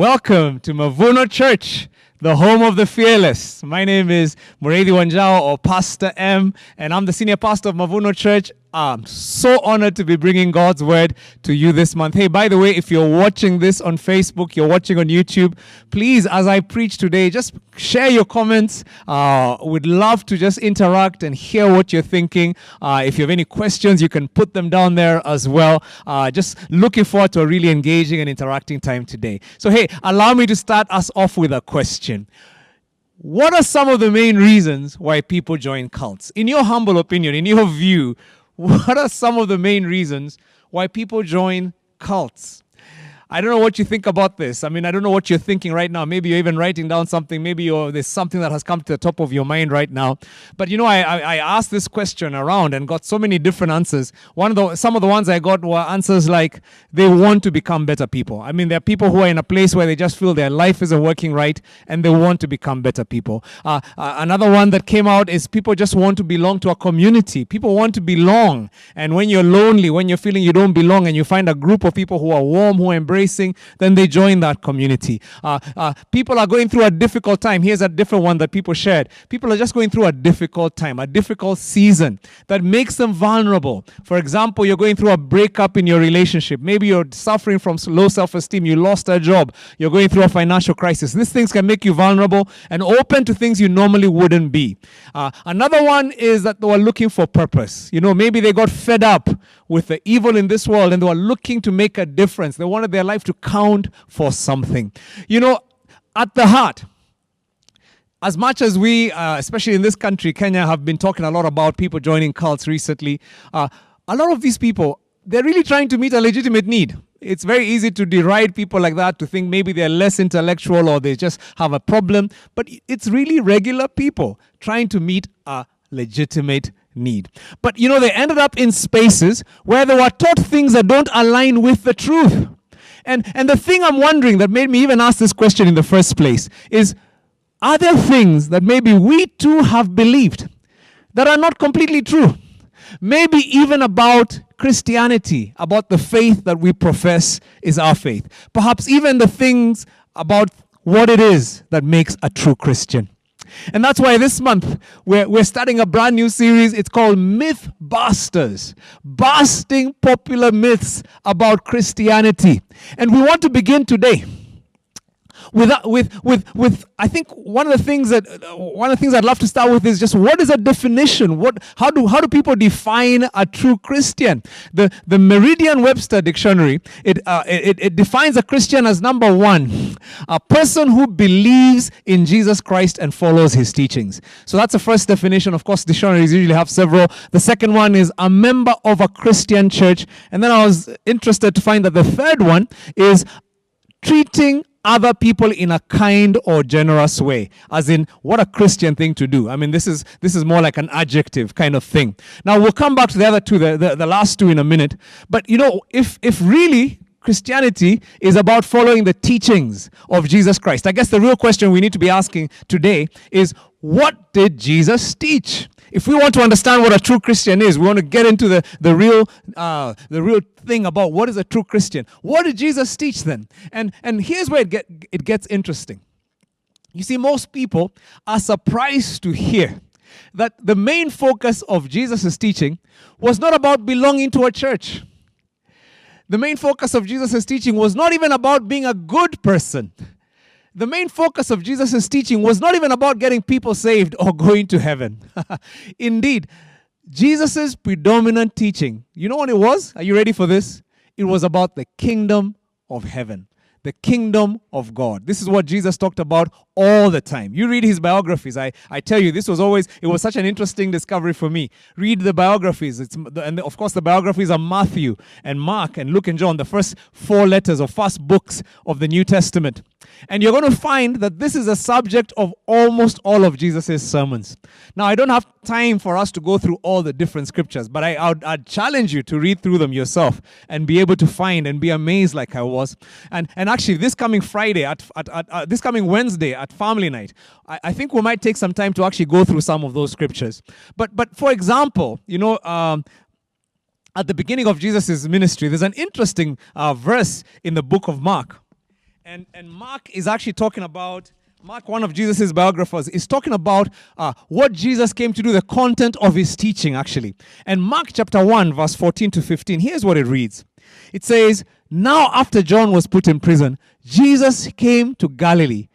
Welcome to Mavuno Church, the home of the fearless. My name is Muriithi Wanjau or Pastor M, and I'm the senior pastor of Mavuno Church. I'm so honored to be bringing God's word to you this month. Hey, by the way, if you're watching this on Facebook, you're watching on YouTube, please, as I preach today, just share your comments. Uh, we'd love to just interact and hear what you're thinking. Uh, if you have any questions, you can put them down there as well. Uh, just looking forward to a really engaging and interacting time today. So, hey, allow me to start us off with a question. What are some of the main reasons why people join cults? In your humble opinion, in your view, what are some of the main reasons why people join cults? I don't know what you think about this. I mean, I don't know what you're thinking right now. Maybe you're even writing down something. Maybe there's something that has come to the top of your mind right now. But you know, I, I, I, asked this question around and got so many different answers. One of the some of the ones I got were answers like they want to become better people. I mean, there are people who are in a place where they just feel their life isn't working right and they want to become better people. Uh, uh, another one that came out is people just want to belong to a community. People want to belong, and when you're lonely, when you're feeling you don't belong, and you find a group of people who are warm, who embrace then they join that community. Uh, uh, people are going through a difficult time. Here's a different one that people shared. People are just going through a difficult time, a difficult season that makes them vulnerable. For example, you're going through a breakup in your relationship. Maybe you're suffering from low self esteem. You lost a job. You're going through a financial crisis. These things can make you vulnerable and open to things you normally wouldn't be. Uh, another one is that they were looking for purpose. You know, maybe they got fed up with the evil in this world and they were looking to make a difference. They wanted their life to count for something. You know, at the heart, as much as we, uh, especially in this country, Kenya, have been talking a lot about people joining cults recently, uh, a lot of these people, they're really trying to meet a legitimate need. It's very easy to deride people like that, to think maybe they're less intellectual or they just have a problem. But it's really regular people trying to meet a legitimate need. But you know, they ended up in spaces where they were taught things that don't align with the truth. And, and the thing I'm wondering that made me even ask this question in the first place is are there things that maybe we too have believed that are not completely true? Maybe even about Christianity, about the faith that we profess is our faith. Perhaps even the things about what it is that makes a true Christian. And that's why this month we're, we're starting a brand new series. It's called Myth Busters, busting popular myths about Christianity. And we want to begin today with, with, with, with, I think one of the things that, one of the things I'd love to start with is just what is a definition? What, how do, how do people define a true Christian? The, the Merriam-Webster dictionary, it, uh, it, it defines a Christian as number one, a person who believes in Jesus Christ and follows his teachings. So that's the first definition. Of course, dictionaries usually have several. The second one is a member of a Christian church. And then I was interested to find that the third one is treating other people in a kind or generous way as in what a christian thing to do i mean this is this is more like an adjective kind of thing now we'll come back to the other two the, the, the last two in a minute but you know if if really Christianity is about following the teachings of Jesus Christ. I guess the real question we need to be asking today is what did Jesus teach? If we want to understand what a true Christian is, we want to get into the, the real uh, the real thing about what is a true Christian. What did Jesus teach then? And and here's where it get it gets interesting. You see, most people are surprised to hear that the main focus of Jesus' teaching was not about belonging to a church. The main focus of Jesus' teaching was not even about being a good person the main focus of Jesus' teaching was not even about getting people saved or going to heaven. Indeed, Jesus' predominant teaching, you know what it was? Are you ready for this? It was about the kingdom of heaven the kingdom of God. This is what Jesus talked about all the time. You read his biographies. I, I tell you, this was always, it was such an interesting discovery for me. Read the biographies. It's, and of course, the biographies are Matthew and Mark and Luke and John, the first four letters or first books of the New Testament. And you're going to find that this is a subject of almost all of Jesus' sermons. Now, I don't have time for us to go through all the different scriptures, but I, I'd, I'd challenge you to read through them yourself and be able to find and be amazed like I was. And, and actually, this coming Friday, at, at, at uh, this coming Wednesday at Family Night, I, I, think we might take some time to actually go through some of those scriptures. But, but for example, you know, um, at the beginning of Jesus' ministry, there's an interesting uh, verse in the book of Mark. And, and Mark is actually talking about, Mark, one of Jesus' biographers, is talking about uh, what Jesus came to do, the content of his teaching, actually. And Mark chapter 1, verse 14 to 15, here's what it reads It says, Now after John was put in prison, Jesus came to Galilee,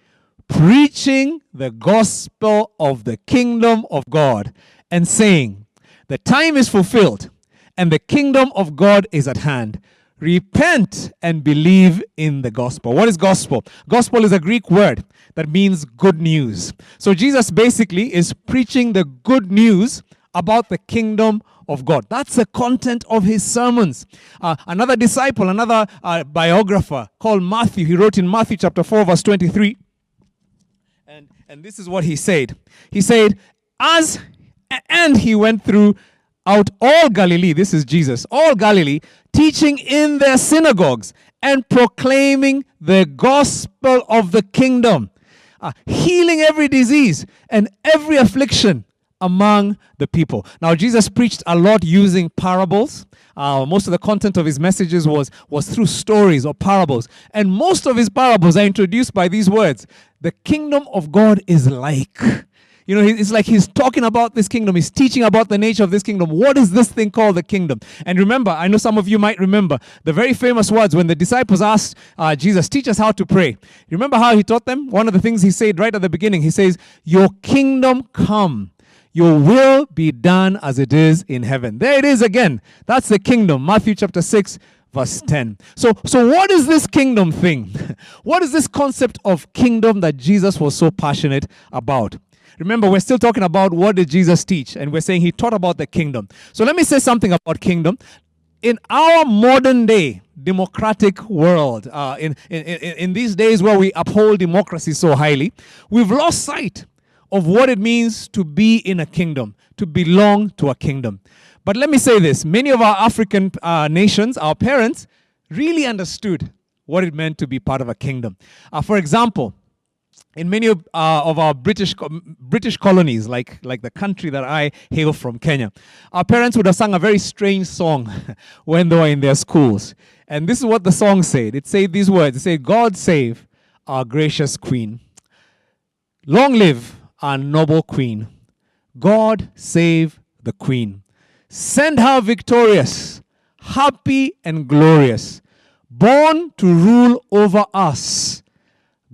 preaching the gospel of the kingdom of God, and saying, The time is fulfilled, and the kingdom of God is at hand repent and believe in the gospel. What is gospel? Gospel is a Greek word that means good news. So Jesus basically is preaching the good news about the kingdom of God. That's the content of his sermons. Uh, another disciple, another uh, biographer called Matthew, he wrote in Matthew chapter 4, verse 23. And, this is what he said. He said, As and he went through out all Galilee, this is Jesus, all Galilee, teaching in their synagogues and proclaiming the gospel of the kingdom, uh, healing every disease and every affliction among the people. Now, Jesus preached a lot using parables. Uh, most of the content of his messages was, was through stories or parables. And most of his parables are introduced by these words The kingdom of God is like. You know, it's like he's talking about this kingdom. He's teaching about the nature of this kingdom. What is this thing called the kingdom? And remember, I know some of you might remember the very famous words when the disciples asked uh, Jesus, teach us how to pray. Remember how he taught them? One of the things he said right at the beginning, he says, Your kingdom come. Your will be done as it is in heaven. There it is again. That's the kingdom. Matthew chapter 6, verse 10. So, so what is this kingdom thing? what is this concept of kingdom that Jesus was so passionate about? Remember, we're still talking about what did Jesus teach, and we're saying he taught about the kingdom. So let me say something about kingdom. In our modern day democratic world, uh, in, in, in, in these days where we uphold democracy so highly, we've lost sight of what it means to be in a kingdom, to belong to a kingdom. But let me say this many of our African uh, nations, our parents, really understood what it meant to be part of a kingdom. Uh, for example, in many of, uh, of our British British colonies, like like the country that I hail from, Kenya, our parents would have sung a very strange song when they were in their schools. And this is what the song said. It said these words. It said, "God save our gracious Queen. Long live our noble Queen. God save the Queen. Send her victorious, happy and glorious, born to rule over us."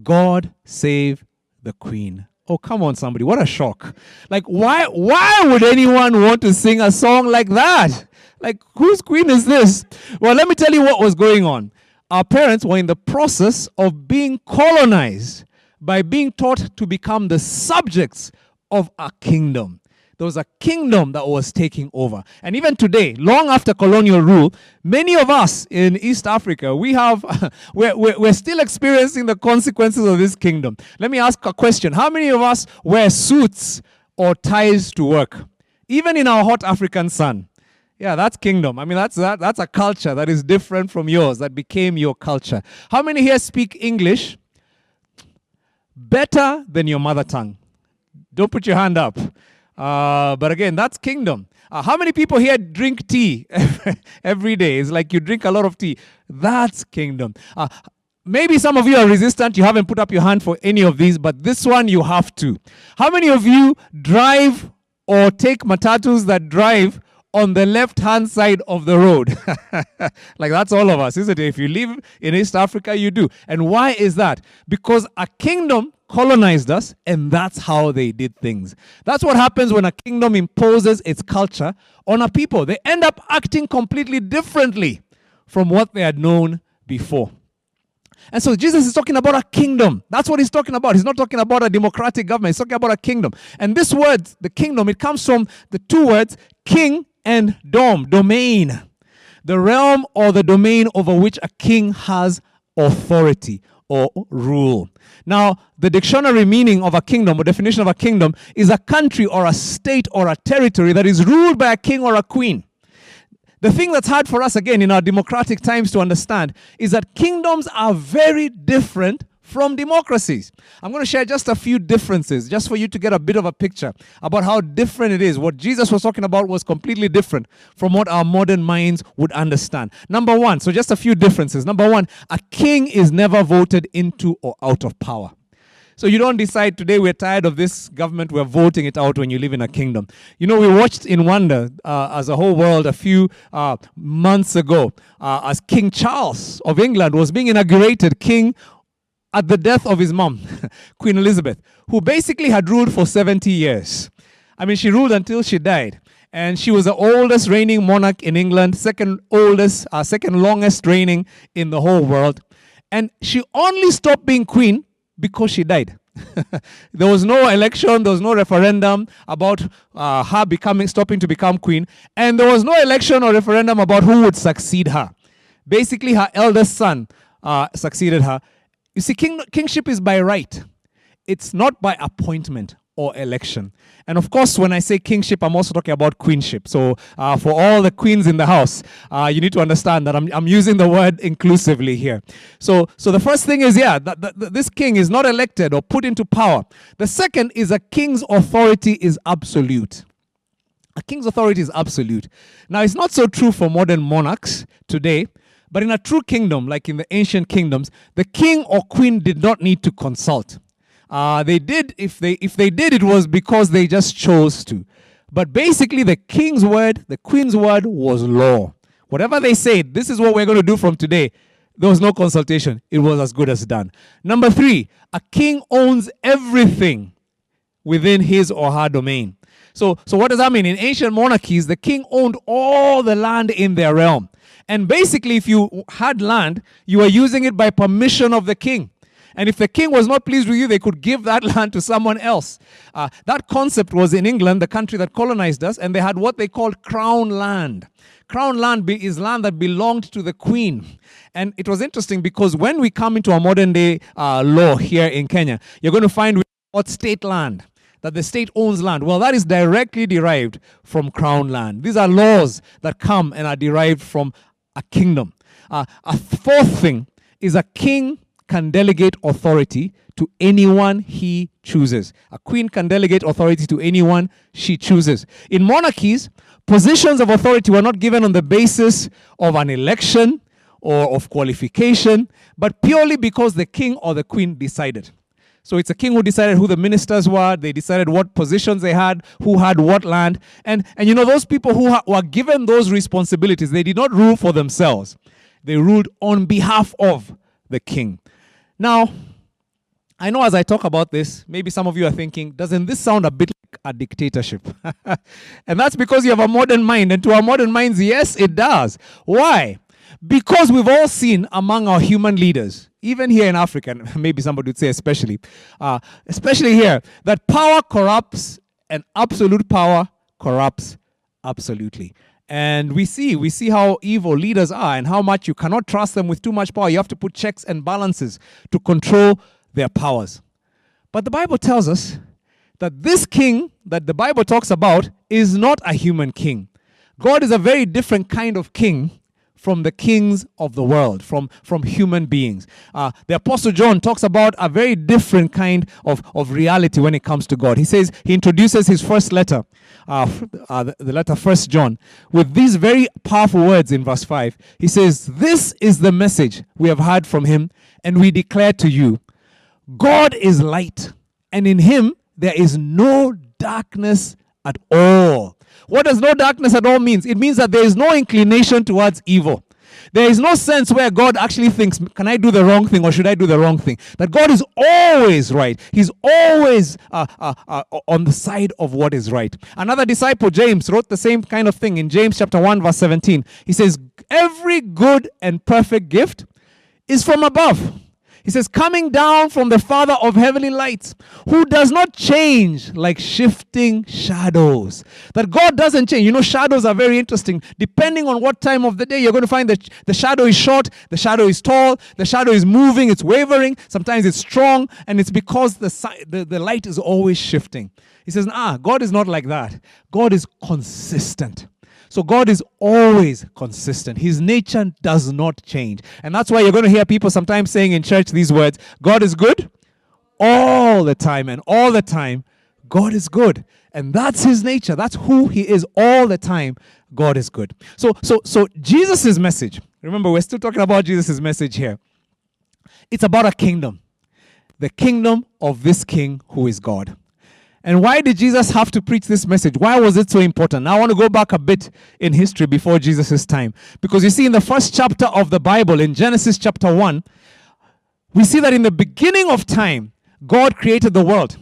God save the queen. Oh, come on, somebody. What a shock. Like, why, why would anyone want to sing a song like that? Like, whose queen is this? Well, let me tell you what was going on. Our parents were in the process of being colonized by being taught to become the subjects of a kingdom. There was a kingdom that was taking over. And even today, long after colonial rule, many of us in East Africa, we have, we're, we're, still experiencing the consequences of this kingdom. Let me ask a question. How many of us wear suits or ties to work? Even in our hot African sun. Yeah, that's kingdom. I mean, that's that, that's a culture that is different from yours, that became your culture. How many here speak English better than your mother tongue? Don't put your hand up. Uh, but again, that's kingdom. Uh, how many people here drink tea every day? It's like you drink a lot of tea. That's kingdom. Uh, maybe some of you are resistant. You haven't put up your hand for any of these, but this one you have to. How many of you drive or take matatus that drive on the left hand side of the road. like that's all of us, isn't it? If you live in East Africa, you do. And why is that? Because a kingdom colonized us, and that's how they did things. That's what happens when a kingdom imposes its culture on a people. They end up acting completely differently from what they had known before. And so Jesus is talking about a kingdom. That's what he's talking about. He's not talking about a democratic government. He's talking about a kingdom. And this word, the kingdom, it comes from the two words king and dom, domain. The realm or the domain over which a king has authority or rule. Now, the dictionary meaning of a kingdom or definition of a kingdom is a country or a state or a territory that is ruled by a king or a queen. The thing that's hard for us, again, in our democratic times to understand is that kingdoms are very different from democracies. I'm going to share just a few differences, just for you to get a bit of a picture about how different it is. What Jesus was talking about was completely different from what our modern minds would understand. Number one, so just a few differences. Number one, a king is never voted into or out of power. So you don't decide today we're tired of this government, we're voting it out when you live in a kingdom. You know, we watched in wonder uh, as a whole world a few uh, months ago uh, as King Charles of England was being inaugurated king at the death of his mom, Queen Elizabeth, who basically had ruled for 70 years. I mean, she ruled until she died. And she was the oldest reigning monarch in England, second oldest, uh, second longest reigning in the whole world. And she only stopped being queen because she died. there was no election, there was no referendum about uh, her becoming, stopping to become queen, and there was no election or referendum about who would succeed her. Basically, her eldest son uh, succeeded her. You see, king, kingship is by right, it's not by appointment or election. And of course, when I say kingship, I'm also talking about queenship. So, uh, for all the queens in the house, uh, you need to understand that I'm, I'm using the word inclusively here. So, so the first thing is, yeah, that, that, this king is not elected or put into power. The second is a king's authority is absolute. A king's authority is absolute. Now, it's not so true for modern monarchs today. But in a true kingdom, like in the ancient kingdoms, the king or queen did not need to consult. Uh, they did, if they, if they did, it was because they just chose to. But basically, the king's word, the queen's word was law. Whatever they said, this is what we're going to do from today. There was no consultation. It was as good as done. Number three, a king owns everything within his or her domain. So, so what does that mean? In ancient monarchies, the king owned all the land in their realm. And basically, if you had land, you were using it by permission of the king. And if the king was not pleased with you, they could give that land to someone else. Uh, that concept was in England, the country that colonized us, and they had what they called crown land. Crown land be, is land that belonged to the queen. And it was interesting because when we come into a modern day uh, law here in Kenya, you're going to find what state land that the state owns land. Well, that is directly derived from crown land. These are laws that come and are derived from a kingdom. Uh, a fourth thing is a king can delegate authority to anyone he chooses. A queen can delegate authority to anyone she chooses. In monarchies, positions of authority were not given on the basis of an election or of qualification, but purely because the king or the queen decided. So it's a king who decided who the ministers were. They decided what positions they had, who had what land. And, and you know, those people who ha- were given those responsibilities, they did not rule for themselves. They ruled on behalf of the king. Now, I know as I talk about this, maybe some of you are thinking, doesn't this sound a bit like a dictatorship? and that's because you have a modern mind. And to our modern minds, yes, it does. Why? Because we've all seen among our human leaders, even here in Africa, and maybe somebody would say especially, uh, especially here, that power corrupts and absolute power corrupts absolutely. And we see, we see how evil leaders are and how much you cannot trust them with too much power. You have to put checks and balances to control their powers. But the Bible tells us that this king that the Bible talks about is not a human king. God is a very different kind of king from the kings of the world, from, from human beings. Uh, the Apostle John talks about a very different kind of, of reality when it comes to God. He says, he introduces his first letter, uh, uh, the, letter First John, with these very powerful words in verse 5. He says, This is the message we have heard from him, and we declare to you God is light, and in him there is no darkness at all. What does no darkness at all means? It means that there is no inclination towards evil. There is no sense where God actually thinks, can I do the wrong thing or should I do the wrong thing? That God is always right. He's always uh, uh, uh, on the side of what is right. Another disciple, James, wrote the same kind of thing in James chapter 1, verse 17. He says, Every good and perfect gift is from above he says, coming down from the Father of heavenly lights, who does not change like shifting shadows. That God doesn't change. You know, shadows are very interesting. Depending on what time of the day, you're going to find that the shadow is short, the shadow is tall, the shadow is moving, it's wavering, sometimes it's strong, and it's because the, the, the light is always shifting. He says, ah, God is not like that. God is consistent. So God is always consistent. His nature does not change. And that's why you're going to hear people sometimes saying in church these words God is good all the time, and all the time, God is good. And that's his nature. That's who he is all the time. God is good. So so so Jesus' message. Remember, we're still talking about Jesus' message here. It's about a kingdom. The kingdom of this king who is God. And why did Jesus have to preach this message? Why was it so important? Now, I want to go back a bit in history before Jesus' time. Because you see, in the first chapter of the Bible, in Genesis chapter 1, we see that in the beginning of time, God created the world.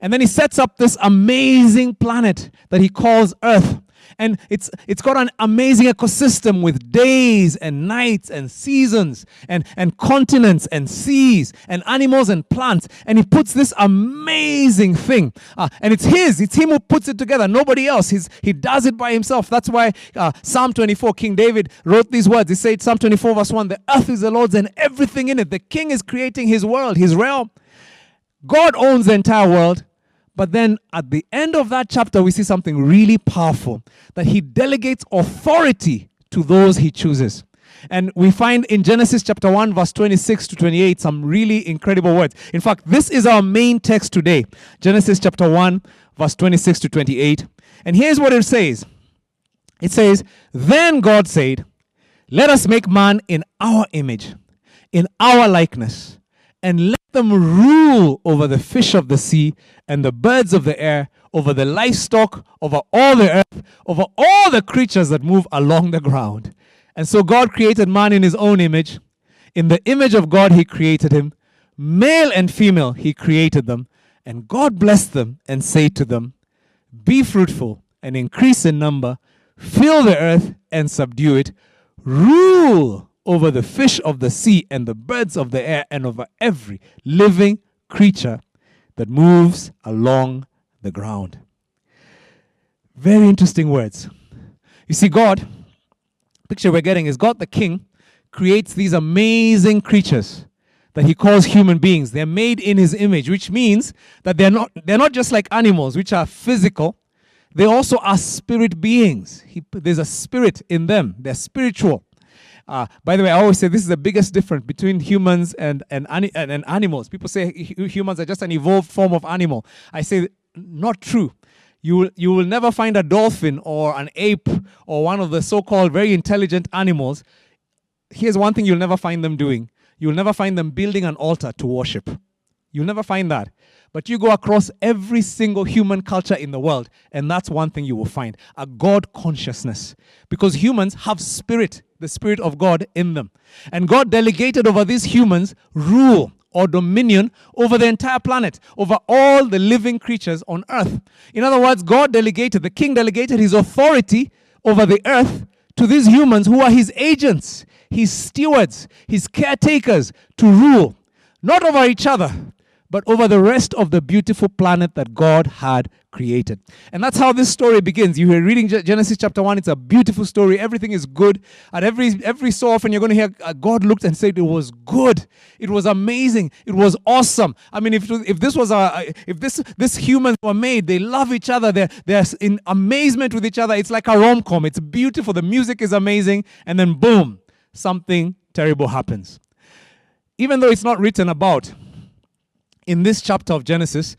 And then he sets up this amazing planet that he calls Earth. And it's, it's got an amazing ecosystem with days and nights and seasons and, and continents and seas and animals and plants. And he puts this amazing thing. Uh, and it's his, it's him who puts it together, nobody else. He's, he does it by himself. That's why uh, Psalm 24, King David wrote these words. He said, Psalm 24, verse 1 The earth is the Lord's and everything in it. The king is creating his world, his realm. God owns the entire world. But then at the end of that chapter, we see something really powerful that he delegates authority to those he chooses. And we find in Genesis chapter 1, verse 26 to 28, some really incredible words. In fact, this is our main text today Genesis chapter 1, verse 26 to 28. And here's what it says it says, Then God said, Let us make man in our image, in our likeness and let them rule over the fish of the sea and the birds of the air, over the livestock, over all the earth, over all the creatures that move along the ground. And so God created man in his own image. In the image of God, he created him. Male and female, he created them. And God blessed them and said to them, Be fruitful and increase in number, fill the earth and subdue it, rule over the fish of the sea and the birds of the air and over every living creature that moves along the ground. Very interesting words. You see, God, picture we're getting is God the King creates these amazing creatures that he calls human beings. They're made in his image, which means that they're not, they're not just like animals, which are physical. They also are spirit beings. He, there's a spirit in them, they're spiritual. Uh, by the way, I always say this is the biggest difference between humans and, and, and, and animals. People say humans are just an evolved form of animal. I say, not true. You will, you will never find a dolphin or an ape or one of the so called very intelligent animals. Here's one thing you'll never find them doing you'll never find them building an altar to worship. You'll never find that. But you go across every single human culture in the world, and that's one thing you will find a God consciousness. Because humans have spirit, the spirit of God in them. And God delegated over these humans rule or dominion over the entire planet, over all the living creatures on earth. In other words, God delegated, the king delegated his authority over the earth to these humans who are his agents, his stewards, his caretakers to rule, not over each other, but over the rest of the beautiful planet that God had created. And that's how this story begins. You are reading Genesis chapter 1, it's a beautiful story. Everything is good. And every every so often you're going to hear uh, God looked and said it was good. It was amazing. It was awesome. I mean if if this was a if this this humans were made, they love each other. They're they're in amazement with each other. It's like a rom-com. It's beautiful. The music is amazing and then boom, something terrible happens. Even though it's not written about, in this chapter of Genesis,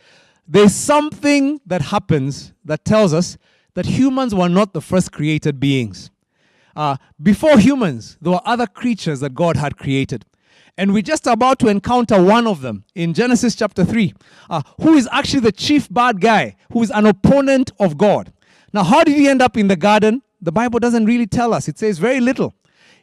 there's something that happens that tells us that humans were not the first created beings. Uh, before humans, there were other creatures that God had created. And we're just about to encounter one of them in Genesis chapter 3, uh, who is actually the chief bad guy, who is an opponent of God. Now, how did he end up in the garden? The Bible doesn't really tell us, it says very little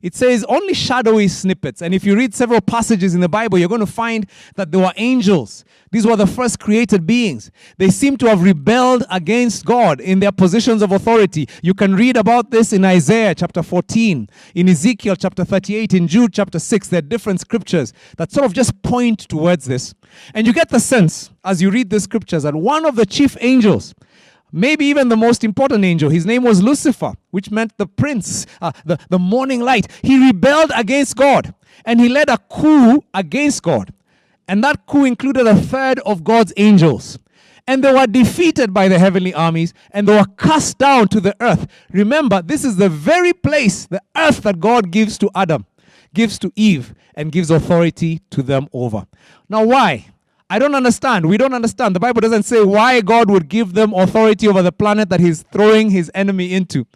it says only shadowy snippets. And if you read several passages in the Bible, you're going to find that there were angels. These were the first created beings. They seem to have rebelled against God in their positions of authority. You can read about this in Isaiah chapter 14, in Ezekiel chapter 38, in Jude chapter 6. There are different scriptures that sort of just point towards this. And you get the sense as you read the scriptures that one of the chief angels, maybe even the most important angel. His name was Lucifer, which meant the prince, uh, the, the morning light. He rebelled against God and he led a coup against God. And that coup included a third of God's angels. and they were defeated by the heavenly armies and they were cast down to the earth. Remember, this is the very place, the earth that God gives to Adam, gives to Eve, and gives authority to them over. Now, why? I don't understand. We don't understand. The Bible doesn't say why God would give them authority over the planet that He's throwing His enemy into.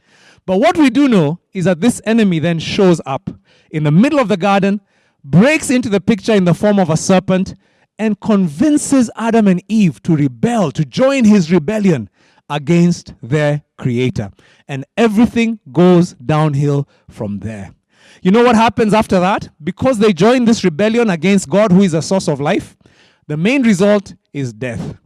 But what we do know is that this enemy then shows up in the middle of the garden, breaks into the picture in the form of a serpent, and convinces Adam and Eve to rebel, to join his rebellion against their creator. And everything goes downhill from there. You know what happens after that? Because they join this rebellion against God, who is the source of life, the main result is death.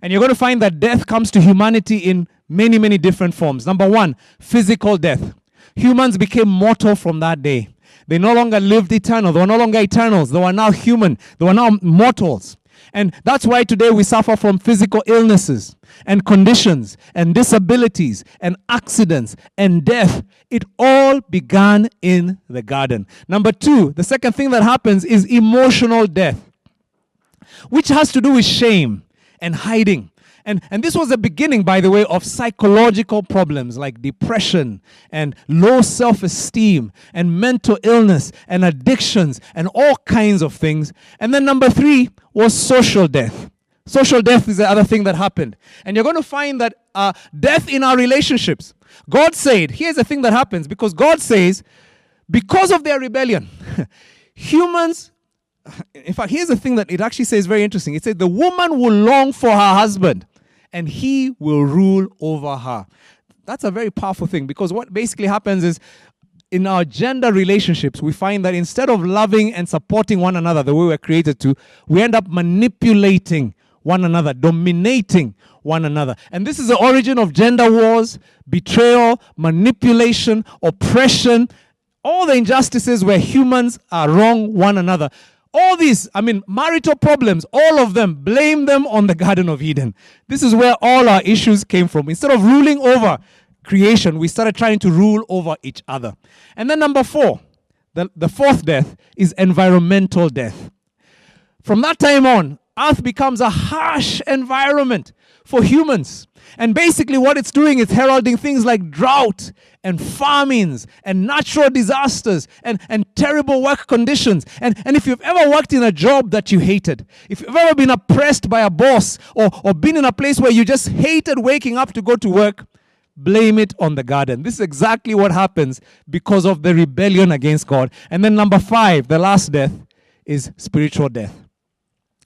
And you're going to find that death comes to humanity in many, many different forms. Number one, physical death. Humans became mortal from that day. They no longer lived eternal. They were no longer eternals. They were now human. They were now mortals. And that's why today we suffer from physical illnesses and conditions and disabilities and accidents and death. It all began in the garden. Number two, the second thing that happens is emotional death, which has to do with shame and hiding. And, and this was the beginning, by the way, of psychological problems like depression and low self esteem and mental illness and addictions and all kinds of things. And then number three was social death. Social death is the other thing that happened. And you're going to find that uh, death in our relationships. God said, here's the thing that happens because God says, because of their rebellion, humans in fact, here's the thing that it actually says very interesting. It said, The woman will long for her husband, and he will rule over her. That's a very powerful thing because what basically happens is in our gender relationships, we find that instead of loving and supporting one another the way we're created to, we end up manipulating one another, dominating one another. And this is the origin of gender wars, betrayal, manipulation, oppression, all the injustices where humans are wrong one another. All these, I mean, marital problems, all of them, blame them on the Garden of Eden. This is where all our issues came from. Instead of ruling over creation, we started trying to rule over each other. And then, number four, the, the fourth death is environmental death. From that time on, Earth becomes a harsh environment for humans. And basically, what it's doing is heralding things like drought and famines and natural disasters and, and terrible work conditions. And, and if you've ever worked in a job that you hated, if you've ever been oppressed by a boss or, or been in a place where you just hated waking up to go to work, blame it on the garden. This is exactly what happens because of the rebellion against God. And then, number five, the last death is spiritual death.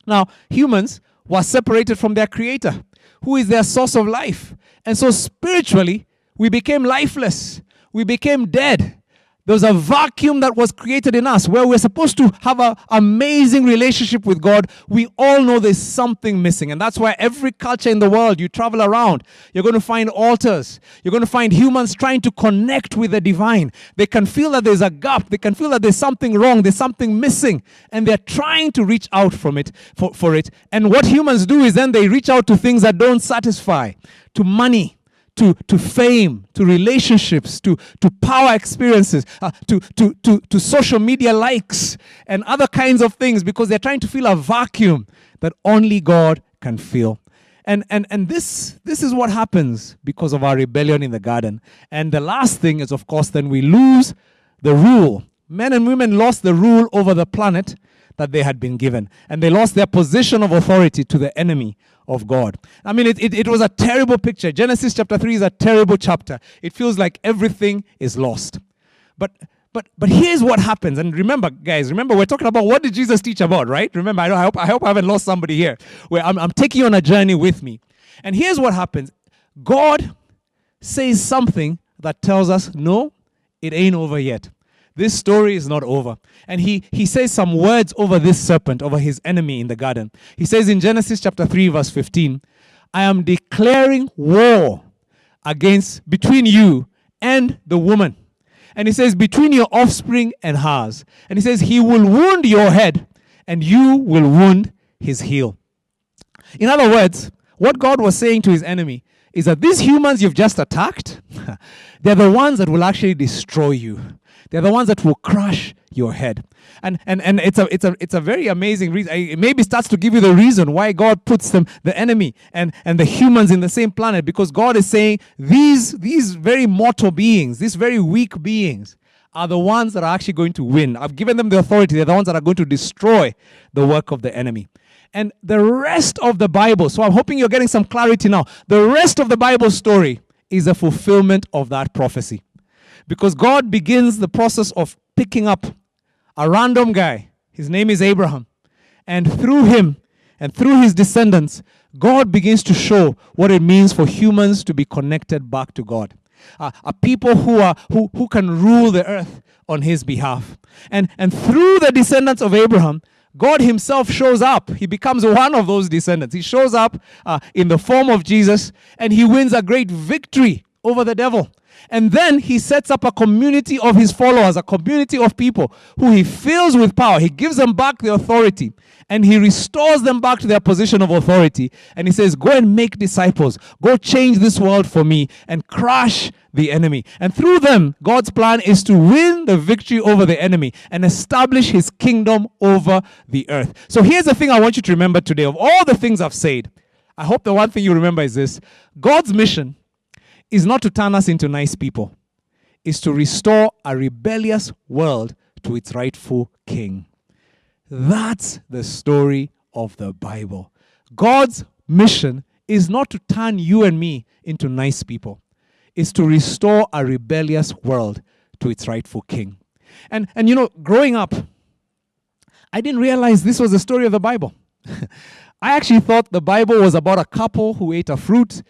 Now, humans were separated from their creator who is their source of life. And so spiritually, we became lifeless. We became dead. There was a vacuum that was created in us where we're supposed to have an amazing relationship with God. We all know there's something missing. And that's why every culture in the world you travel around, you're going to find altars. You're going to find humans trying to connect with the divine. They can feel that there's a gap. They can feel that there's something wrong. There's something missing. And they're trying to reach out from it, for, for it. And what humans do is then they reach out to things that don't satisfy, to money to, to fame, to relationships, to, to power experiences, uh, to, to, to, to social media likes, and other kinds of things because they're trying to fill a vacuum that only God can fill. And, and, and this, this is what happens because of our rebellion in the garden. And the last thing is, of course, then we lose the rule. Men and women lost the rule over the planet that they had been given. And they lost their position of authority to the enemy of God. I mean, it, it, it, was a terrible picture. Genesis chapter 3 is a terrible chapter. It feels like everything is lost. But but but here's what happens. And remember, guys, remember we're talking about what did Jesus teach about, right? Remember, I, I hope I hope I haven't lost somebody here. Where I'm, I'm taking you on a journey with me. And here's what happens. God says something that tells us, no, it ain't over yet. This story is not over. And he, he says some words over this serpent, over his enemy in the garden. He says in Genesis chapter 3, verse 15, I am declaring war against between you and the woman. And he says, between your offspring and hers. And he says, he will wound your head and you will wound his heel. In other words, what God was saying to his enemy is that these humans you've just attacked, they're the ones that will actually destroy you. They're the ones that will crush your head. And and and it's a it's a it's a very amazing reason. It maybe starts to give you the reason why God puts them the enemy and and the humans in the same planet because God is saying these these very mortal beings, these very weak beings are the ones that are actually going to win. I've given them the authority. They're the ones that are going to destroy the work of the enemy. And the rest of the Bible, so I'm hoping you're getting some clarity now. The rest of the Bible story is a fulfillment of that prophecy. Because God begins the process of picking up a random guy. His name is Abraham. And through him and through his descendants, God begins to show what it means for humans to be connected back to God. Uh, a people who, are, who, who can rule the earth on his behalf. And, and through the descendants of Abraham, God Himself shows up. He becomes one of those descendants. He shows up uh, in the form of Jesus and He wins a great victory over the devil. And then he sets up a community of his followers, a community of people who he fills with power. He gives them back the authority and he restores them back to their position of authority. And he says, Go and make disciples. Go change this world for me and crush the enemy. And through them, God's plan is to win the victory over the enemy and establish his kingdom over the earth. So here's the thing I want you to remember today of all the things I've said. I hope the one thing you remember is this God's mission is not to turn us into nice people, is to restore a rebellious world to its rightful king. That's the story of the Bible. God's mission is not to turn you and me into nice people, it's to restore a rebellious world to its rightful king. And, and you know, growing up, I didn't realize this was the story of the Bible. I actually thought the Bible was about a couple who ate a fruit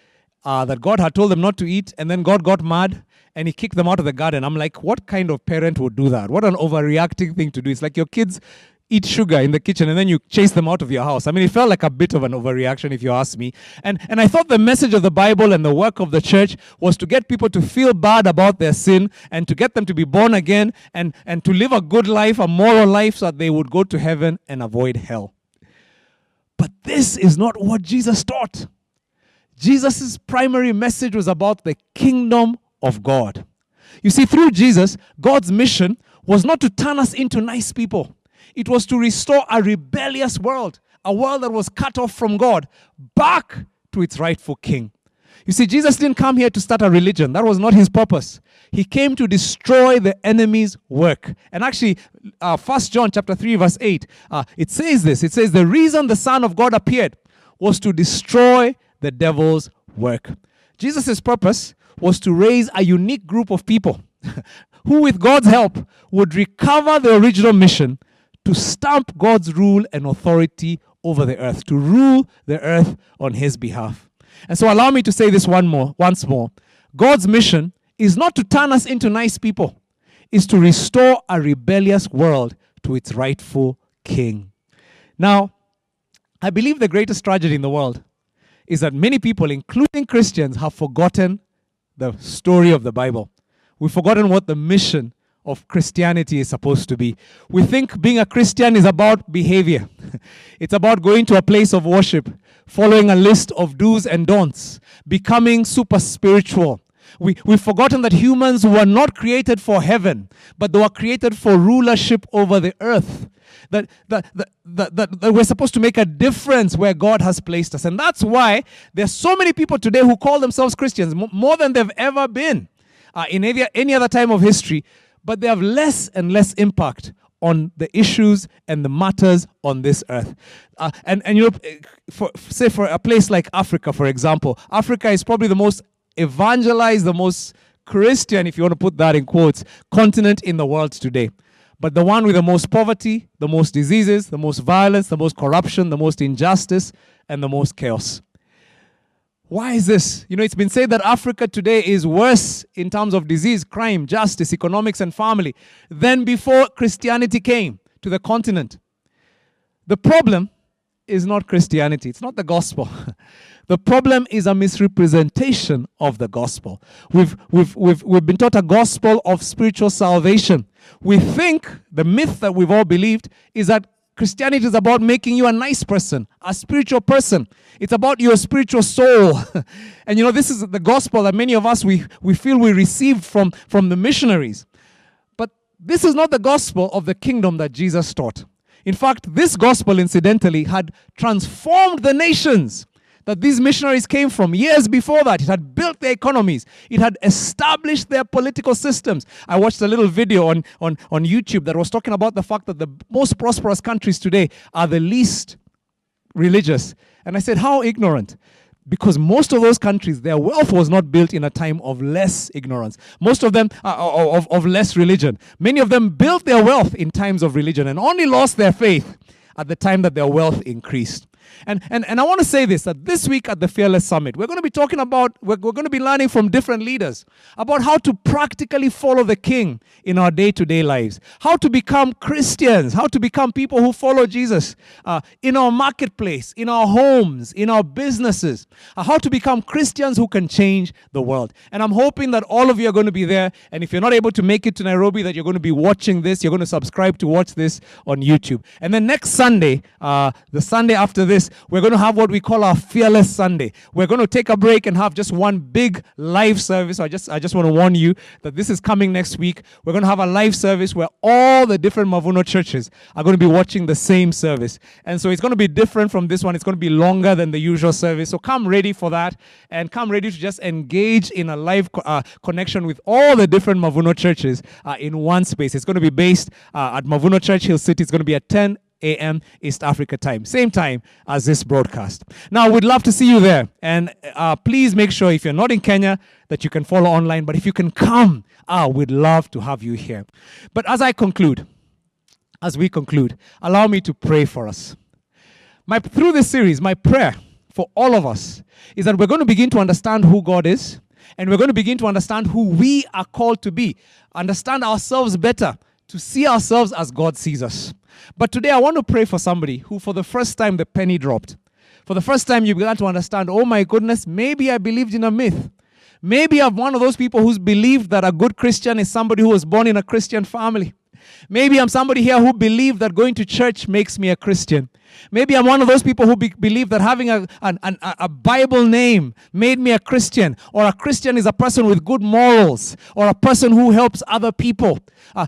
uh, that God had told them not to eat, and then God got mad and he kicked them out of the garden. I'm like, what kind of parent would do that? What an overreacting thing to do. It's like your kids eat sugar in the kitchen and then you chase them out of your house. I mean, it felt like a bit of an overreaction, if you ask me. And, and I thought the message of the Bible and the work of the church was to get people to feel bad about their sin and to get them to be born again and, and to live a good life, a moral life, so that they would go to heaven and avoid hell. But this is not what Jesus taught. Jesus' primary message was about the kingdom of God. You see, through Jesus, God's mission was not to turn us into nice people, it was to restore a rebellious world, a world that was cut off from God, back to its rightful king. You see, Jesus didn't come here to start a religion. That was not his purpose. He came to destroy the enemy's work. And actually, uh, 1 John chapter 3, verse 8, uh, it says this. It says, the reason the Son of God appeared was to destroy the devil's work. Jesus' purpose was to raise a unique group of people who, with God's help, would recover the original mission to stamp God's rule and authority over the earth, to rule the earth on his behalf. And so allow me to say this one more, once more. God's mission is not to turn us into nice people, is to restore a rebellious world to its rightful king. Now, I believe the greatest tragedy in the world is that many people, including Christians, have forgotten the story of the Bible. We've forgotten what the mission of Christianity is supposed to be. We think being a Christian is about behavior, it's about going to a place of worship, following a list of do's and don'ts, becoming super spiritual. We, we've forgotten that humans were not created for heaven, but they were created for rulership over the earth that, that, that, that, that, we're supposed to make a difference where God has placed us. And that's why there's so many people today who call themselves Christians, more than they've ever been uh, in any, any other time of history, but they have less and less impact on the issues and the matters on this earth. Uh, and, and you know, for, say for a place like Africa, for example, Africa is probably the most evangelized, the most Christian, if you want to put that in quotes, continent in the world today. But the one with the most poverty, the most diseases, the most violence, the most corruption, the most injustice, and the most chaos. Why is this? You know, it's been said that Africa today is worse in terms of disease, crime, justice, economics, and family than before Christianity came to the continent. The problem is not Christianity, it's not the gospel. The problem is a misrepresentation of the gospel. We've, we've, we've, we've been taught a gospel of spiritual salvation. We think the myth that we've all believed is that Christianity is about making you a nice person, a spiritual person. It's about your spiritual soul. and you know, this is the gospel that many of us we, we feel we received from, from the missionaries. But this is not the gospel of the kingdom that Jesus taught. In fact, this gospel, incidentally, had transformed the nations that these missionaries came from years before that. It had built their economies, it had established their political systems. I watched a little video on, on, on YouTube that was talking about the fact that the most prosperous countries today are the least religious. And I said, How ignorant? Because most of those countries, their wealth was not built in a time of less ignorance. Most of them, uh, uh, of, of less religion. Many of them built their wealth in times of religion and only lost their faith at the time that their wealth increased. And, and, and I want to say this that this week at the Fearless Summit, we're going to be talking about, we're, we're going to be learning from different leaders about how to practically follow the King in our day to day lives, how to become Christians, how to become people who follow Jesus uh, in our marketplace, in our homes, in our businesses, uh, how to become Christians who can change the world. And I'm hoping that all of you are going to be there. And if you're not able to make it to Nairobi, that you're going to be watching this, you're going to subscribe to watch this on YouTube. And then next Sunday, uh, the Sunday after this, we're going to have what we call our Fearless Sunday. We're going to take a break and have just one big live service. I just, I just want to warn you that this is coming next week. We're going to have a live service where all the different Mavuno churches are going to be watching the same service. And so it's going to be different from this one. It's going to be longer than the usual service. So come ready for that and come ready to just engage in a live uh, connection with all the different Mavuno churches uh, in one space. It's going to be based uh, at Mavuno Church Hill City. It's going to be at 10 a.m. East Africa time, same time as this broadcast. Now, we'd love to see you there. And uh, please make sure if you're not in Kenya that you can follow online. But if you can come, ah, we'd love to have you here. But as I conclude, as we conclude, allow me to pray for us. My, through this series, my prayer for all of us is that we're going to begin to understand who God is and we're going to begin to understand who we are called to be, understand ourselves better, to see ourselves as God sees us. But today I want to pray for somebody who, for the first time, the penny dropped. For the first time, you began to understand, oh my goodness, maybe I believed in a myth. Maybe I'm one of those people who's believed that a good Christian is somebody who was born in a Christian family. Maybe I'm somebody here who believed that going to church makes me a Christian. Maybe I'm one of those people who be- believe that having a, an, an, a Bible name made me a Christian, or a Christian is a person with good morals, or a person who helps other people. Uh,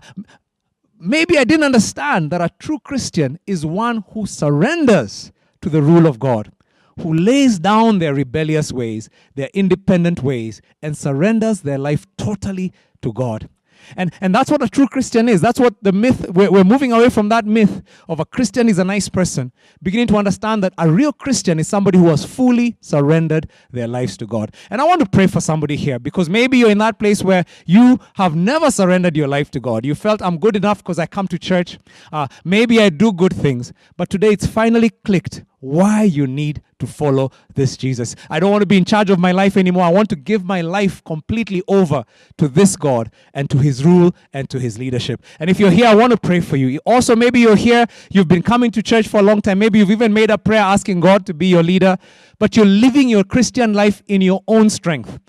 maybe I didn't understand that a true Christian is one who surrenders to the rule of God, who lays down their rebellious ways, their independent ways, and surrenders their life totally to God. And, and that's what a true Christian is. That's what the myth, we're, we're moving away from that myth of a Christian is a nice person, beginning to understand that a real Christian is somebody who has fully surrendered their lives to God. And I want to pray for somebody here because maybe you're in that place where you have never surrendered your life to God. You felt, I'm good enough because I come to church. Uh, maybe I do good things. But today it's finally clicked why you need to follow this Jesus. I don't want to be in charge of my life anymore. I want to give my life completely over to this God and to his rule and to his leadership. And if you're here, I want to pray for you. Also, maybe you're here, you've been coming to church for a long time. Maybe you've even made a prayer asking God to be your leader, but you're living your Christian life in your own strength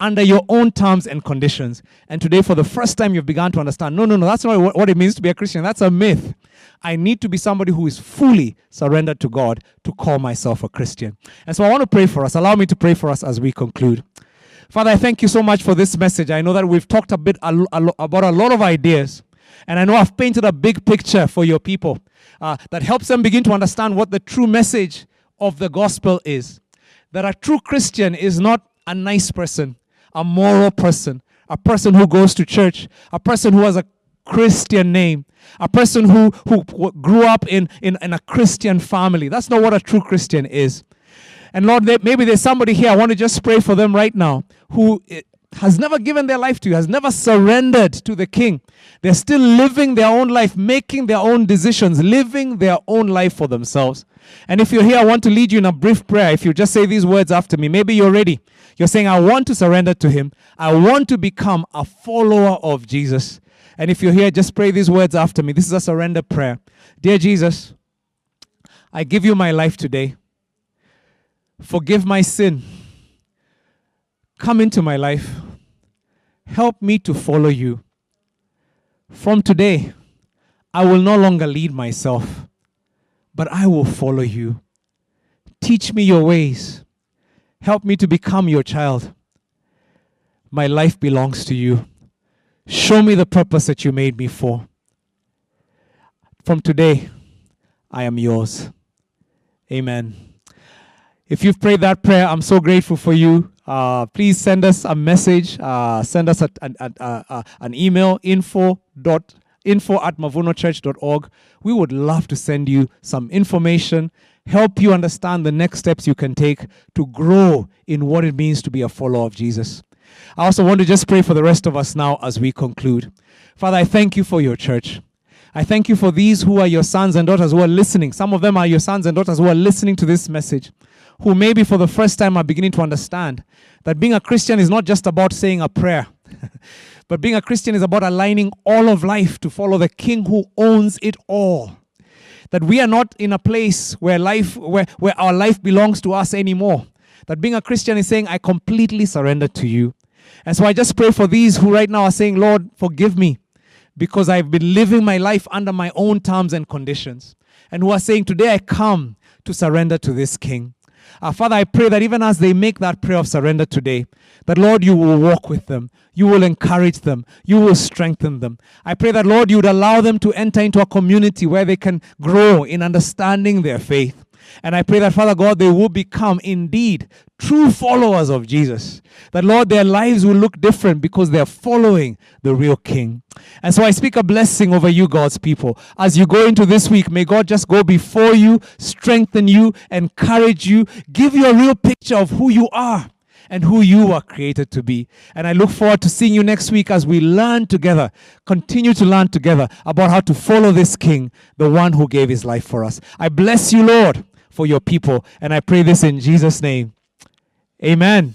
under your own terms and conditions. And today, for the first time, you've begun to understand no, no, no, that's not what it means to be a Christian. That's a myth. I need to be somebody who is fully surrendered to God to call myself a Christian. And so I want to pray for us. Allow me to pray for us as we conclude. Father, I thank you so much for this message. I know that we've talked a bit a, a, about a lot of ideas. And I know I've painted a big picture for your people uh, that helps them begin to understand what the true message of the gospel is. That a true Christian is not a nice person, a moral person, a person who goes to church, a person who has a Christian name, a person who, who grew up in, in, in a Christian family. That's not what a true Christian is. And Lord, maybe there's somebody here, I want to just pray for them right now, who eh, has never given their life to you, has never surrendered to the King. They're still living their own life, making their own decisions, living their own life for themselves. And if you're here, I want to lead you in a brief prayer. If you just say these words after me, maybe you're ready. You're saying, I want to surrender to Him. I want to become a follower of Jesus. And if you're here, just pray these words after me. This is a surrender prayer. Dear Jesus, I give you my life today. Forgive my sin. Come into my life. Help me to follow you. From today, I will no longer lead myself, but I will follow you. Teach me your ways. Help me to become your child. My life belongs to you. Show me the purpose that you made me for. From today, I am yours. Amen. If you've prayed that prayer, I'm so grateful for you. Uh, please send us a message. Uh, send us a, a, a, an email info dot info at mavunochurch.org. We would love to send you some information, help you understand the next steps you can take to grow in what it means to be a follower of Jesus. I also want to just pray for the rest of us now as we conclude. Father, I thank you for your church. I thank you for these who are your sons and daughters who are listening. Some of them are your sons and daughters who are listening to this message, who maybe for the first time are beginning to understand that being a Christian is not just about saying a prayer, but being a Christian is about aligning all of life to follow the King who owns it all. That we are not in a place where life where, where our life belongs to us anymore. That being a Christian is saying, I completely surrender to you. And so I just pray for these who right now are saying, Lord, forgive me because I've been living my life under my own terms and conditions. And who are saying, Today I come to surrender to this King. Uh, Father, I pray that even as they make that prayer of surrender today, that Lord, you will walk with them, you will encourage them, you will strengthen them. I pray that, Lord, you would allow them to enter into a community where they can grow in understanding their faith. And I pray that, Father God, they will become indeed true followers of Jesus. That, Lord, their lives will look different because they're following the real King. And so I speak a blessing over you, God's people. As you go into this week, may God just go before you, strengthen you, encourage you, give you a real picture of who you are and who you are created to be. And I look forward to seeing you next week as we learn together, continue to learn together about how to follow this King, the one who gave his life for us. I bless you, Lord for your people. And I pray this in Jesus' name. Amen.